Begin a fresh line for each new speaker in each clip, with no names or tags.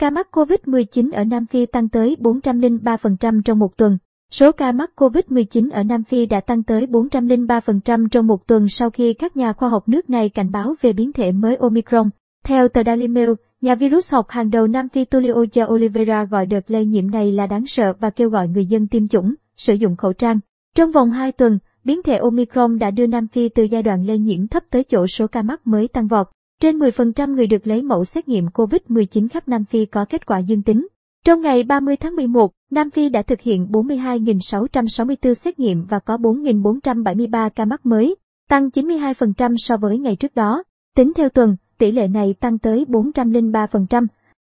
Ca mắc COVID-19 ở Nam Phi tăng tới 403% trong một tuần. Số ca mắc COVID-19 ở Nam Phi đã tăng tới 403% trong một tuần sau khi các nhà khoa học nước này cảnh báo về biến thể mới Omicron. Theo tờ Daily Mail, nhà virus học hàng đầu Nam Phi Tulio de Oliveira gọi đợt lây nhiễm này là đáng sợ và kêu gọi người dân tiêm chủng, sử dụng khẩu trang. Trong vòng 2 tuần, biến thể Omicron đã đưa Nam Phi từ giai đoạn lây nhiễm thấp tới chỗ số ca mắc mới tăng vọt. Trên 10% người được lấy mẫu xét nghiệm COVID-19 khắp Nam Phi có kết quả dương tính. Trong ngày 30 tháng 11, Nam Phi đã thực hiện 42.664 xét nghiệm và có 4.473 ca mắc mới, tăng 92% so với ngày trước đó. Tính theo tuần, tỷ lệ này tăng tới 403%.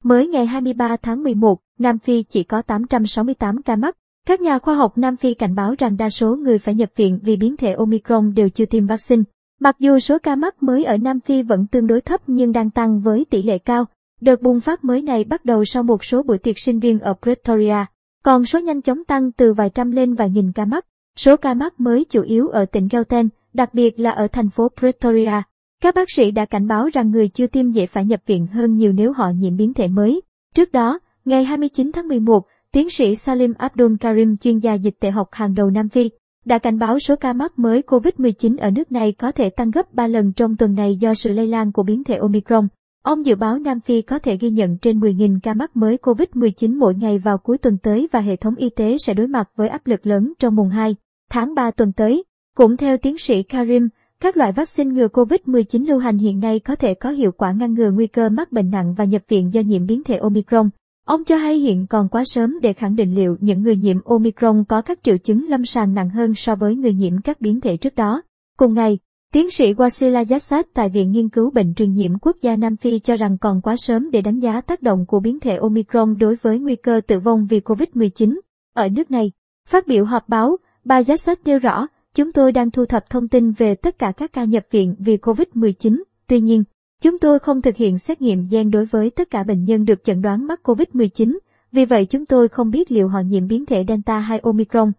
Mới ngày 23 tháng 11, Nam Phi chỉ có 868 ca mắc. Các nhà khoa học Nam Phi cảnh báo rằng đa số người phải nhập viện vì biến thể Omicron đều chưa tiêm vaccine. Mặc dù số ca mắc mới ở Nam Phi vẫn tương đối thấp nhưng đang tăng với tỷ lệ cao. Đợt bùng phát mới này bắt đầu sau một số buổi tiệc sinh viên ở Pretoria, còn số nhanh chóng tăng từ vài trăm lên vài nghìn ca mắc. Số ca mắc mới chủ yếu ở tỉnh Gauteng, đặc biệt là ở thành phố Pretoria. Các bác sĩ đã cảnh báo rằng người chưa tiêm dễ phải nhập viện hơn nhiều nếu họ nhiễm biến thể mới. Trước đó, ngày 29 tháng 11, tiến sĩ Salim Abdul Karim, chuyên gia dịch tệ học hàng đầu Nam Phi, đã cảnh báo số ca mắc mới COVID-19 ở nước này có thể tăng gấp 3 lần trong tuần này do sự lây lan của biến thể Omicron. Ông dự báo Nam Phi có thể ghi nhận trên 10.000 ca mắc mới COVID-19 mỗi ngày vào cuối tuần tới và hệ thống y tế sẽ đối mặt với áp lực lớn trong mùng 2 tháng 3 tuần tới. Cũng theo tiến sĩ Karim, các loại vaccine ngừa COVID-19 lưu hành hiện nay có thể có hiệu quả ngăn ngừa nguy cơ mắc bệnh nặng và nhập viện do nhiễm biến thể Omicron. Ông cho hay hiện còn quá sớm để khẳng định liệu những người nhiễm Omicron có các triệu chứng lâm sàng nặng hơn so với người nhiễm các biến thể trước đó. Cùng ngày, tiến sĩ Wasila Yassad tại Viện Nghiên cứu Bệnh truyền nhiễm quốc gia Nam Phi cho rằng còn quá sớm để đánh giá tác động của biến thể Omicron đối với nguy cơ tử vong vì COVID-19. Ở nước này, phát biểu họp báo, bà Yassad nêu rõ, chúng tôi đang thu thập thông tin về tất cả các ca nhập viện vì COVID-19. Tuy nhiên, Chúng tôi không thực hiện xét nghiệm gen đối với tất cả bệnh nhân được chẩn đoán mắc COVID-19, vì vậy chúng tôi không biết liệu họ nhiễm biến thể Delta hay Omicron.